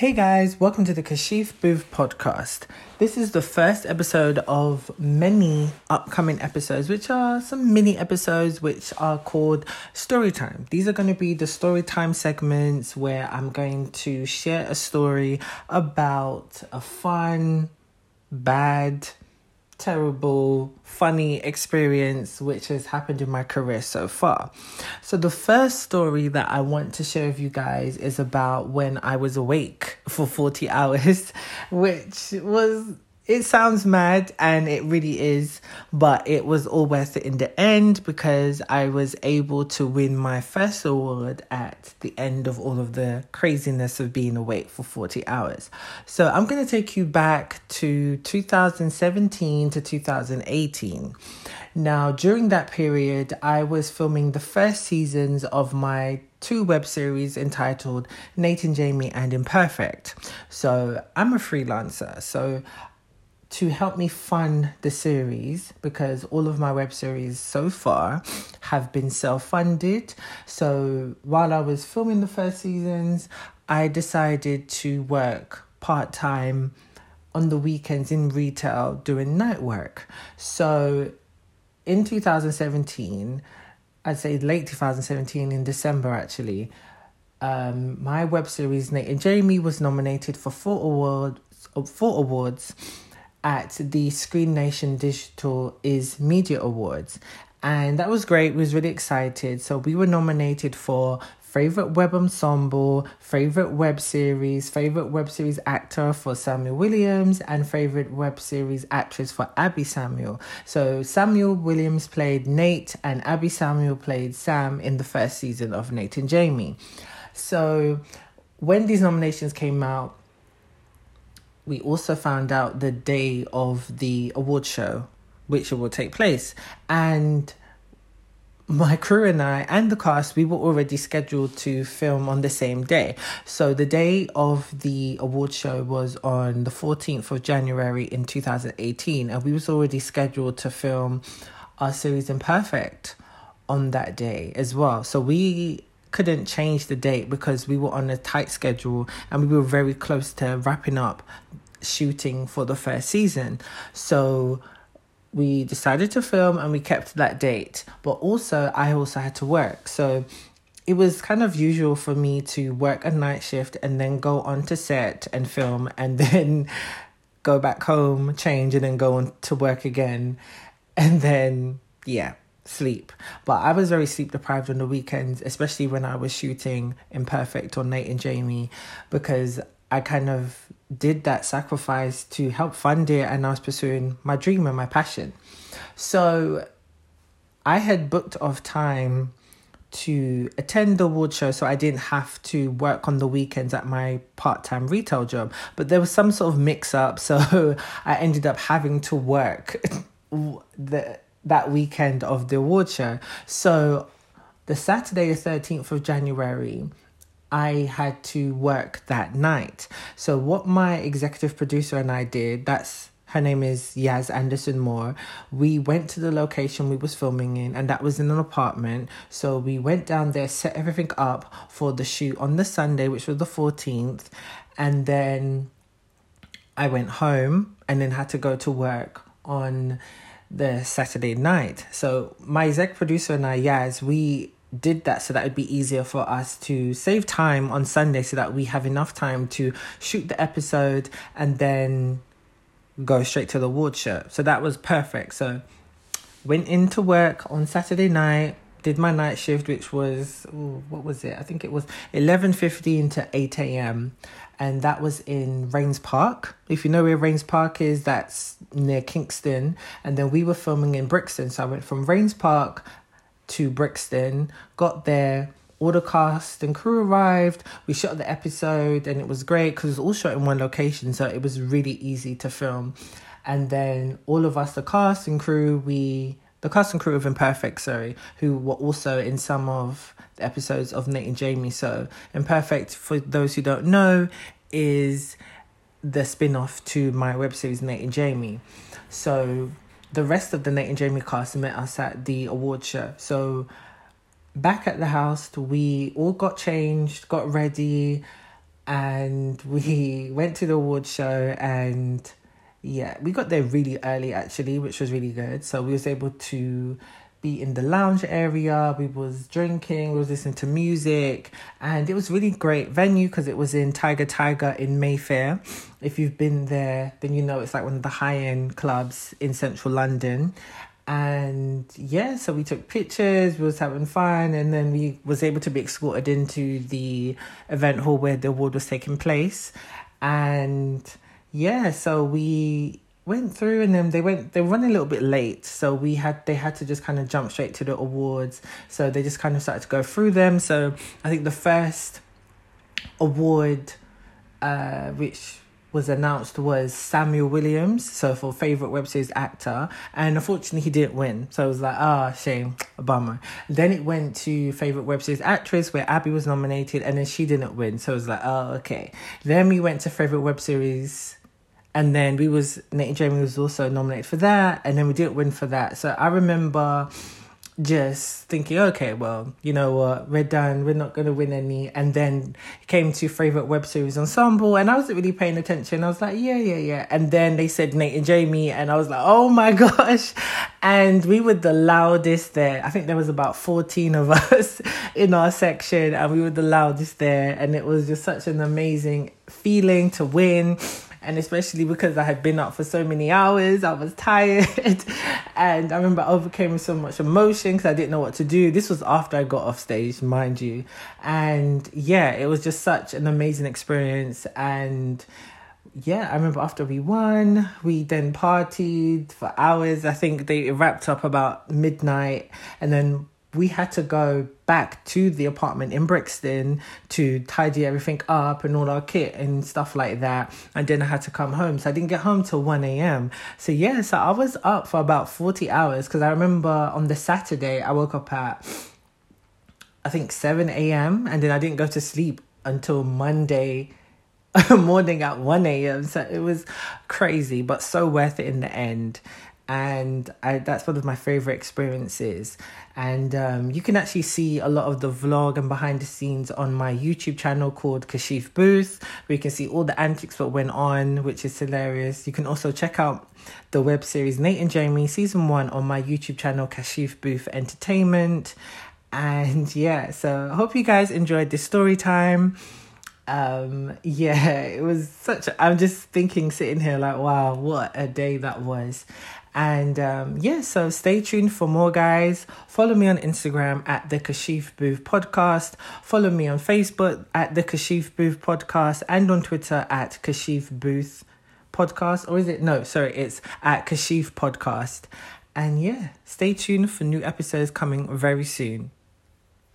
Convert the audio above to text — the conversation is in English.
Hey guys, welcome to the Kashif Booth podcast. This is the first episode of many upcoming episodes, which are some mini episodes which are called story time. These are going to be the story time segments where I'm going to share a story about a fun, bad, terrible, funny experience which has happened in my career so far. So, the first story that I want to share with you guys is about when I was awake for 40 hours, which was it sounds mad and it really is, but it was all worth it in the end because I was able to win my first award at the end of all of the craziness of being awake for 40 hours. So I'm going to take you back to 2017 to 2018. Now, during that period, I was filming the first seasons of my two web series entitled Nate and Jamie and Imperfect. So I'm a freelancer. So to help me fund the series because all of my web series so far have been self funded. So while I was filming the first seasons, I decided to work part time on the weekends in retail doing night work. So in 2017, I'd say late 2017, in December actually, um, my web series Nate and Jamie was nominated for four awards. Four awards at the Screen Nation Digital is Media Awards. And that was great. We was really excited. So we were nominated for favorite web ensemble, favorite web series, favorite web series actor for Samuel Williams, and favorite web series actress for Abby Samuel. So Samuel Williams played Nate, and Abby Samuel played Sam in the first season of Nate and Jamie. So when these nominations came out, we also found out the day of the award show, which will take place. And my crew and I and the cast, we were already scheduled to film on the same day. So the day of the award show was on the 14th of January in 2018 and we was already scheduled to film our series Imperfect on that day as well. So we couldn't change the date because we were on a tight schedule and we were very close to wrapping up shooting for the first season. So we decided to film and we kept that date. But also, I also had to work. So it was kind of usual for me to work a night shift and then go on to set and film and then go back home, change, and then go on to work again. And then, yeah, sleep. But I was very sleep deprived on the weekends, especially when I was shooting Imperfect on Nate and Jamie, because I kind of did that sacrifice to help fund it and I was pursuing my dream and my passion. So I had booked off time to attend the award show so I didn't have to work on the weekends at my part-time retail job but there was some sort of mix up so I ended up having to work the that weekend of the award show. So the Saturday, the 13th of January, I had to work that night. So what my executive producer and I did, that's her name is Yaz Anderson Moore. We went to the location we was filming in, and that was in an apartment. So we went down there, set everything up for the shoot on the Sunday, which was the 14th, and then I went home and then had to go to work on the Saturday night. So my exec producer and I, Yaz, we did that so that it'd be easier for us to save time on Sunday so that we have enough time to shoot the episode and then go straight to the award show. So that was perfect. So went into work on Saturday night, did my night shift, which was ooh, what was it? I think it was eleven fifteen to eight a.m and that was in Raynes Park. If you know where Raynes Park is, that's near Kingston. And then we were filming in Brixton. So I went from Raynes Park to Brixton, got there, all the cast and crew arrived. We shot the episode and it was great because it was all shot in one location. So it was really easy to film. And then all of us, the cast and crew, we the cast and crew of Imperfect, sorry, who were also in some of the episodes of Nate and Jamie. So, Imperfect, for those who don't know, is the spin off to my web series Nate and Jamie. So, the rest of the Nate and Jamie cast met us at the award show. So, back at the house, we all got changed, got ready, and we went to the award show and yeah, we got there really early actually, which was really good. So we was able to be in the lounge area. We was drinking, we was listening to music, and it was really great venue because it was in Tiger Tiger in Mayfair. If you've been there, then you know it's like one of the high end clubs in central London. And yeah, so we took pictures, we was having fun, and then we was able to be escorted into the event hall where the award was taking place. And yeah, so we went through and then they went they were running a little bit late so we had they had to just kind of jump straight to the awards so they just kind of started to go through them so i think the first award uh which was announced was Samuel Williams, so for favorite web series actor, and unfortunately he didn't win. So I was like, ah, oh, shame, a bummer. Then it went to favorite web series actress, where Abby was nominated, and then she didn't win. So I was like, oh, okay. Then we went to favorite web series and then we was Nate and Jamie was also nominated for that, and then we didn't win for that. So I remember just thinking, okay, well, you know what, we're done. We're not gonna win any. And then came to favorite web series ensemble, and I wasn't really paying attention. I was like, yeah, yeah, yeah. And then they said Nate and Jamie, and I was like, oh my gosh. And we were the loudest there. I think there was about fourteen of us in our section, and we were the loudest there. And it was just such an amazing feeling to win and especially because I had been up for so many hours, I was tired, and I remember I overcame so much emotion because I didn't know what to do. This was after I got off stage, mind you, and yeah, it was just such an amazing experience and yeah, I remember after we won, we then partied for hours. I think they wrapped up about midnight, and then we had to go back to the apartment in Brixton to tidy everything up and all our kit and stuff like that. And then I had to come home. So I didn't get home till 1 a.m. So yeah, so I was up for about 40 hours because I remember on the Saturday I woke up at I think 7 a.m. and then I didn't go to sleep until Monday morning at 1 a.m. So it was crazy, but so worth it in the end and I, that's one of my favorite experiences. And um, you can actually see a lot of the vlog and behind the scenes on my YouTube channel called Kashif Booth, where you can see all the antics that went on, which is hilarious. You can also check out the web series Nate and Jamie season one on my YouTube channel Kashif Booth Entertainment. And yeah, so I hope you guys enjoyed this story time um yeah it was such a, i'm just thinking sitting here like wow what a day that was and um, yeah, so stay tuned for more, guys. Follow me on Instagram at the Kashif Booth Podcast. Follow me on Facebook at the Kashif Booth Podcast and on Twitter at Kashif Booth Podcast. Or is it? No, sorry, it's at Kashif Podcast. And yeah, stay tuned for new episodes coming very soon.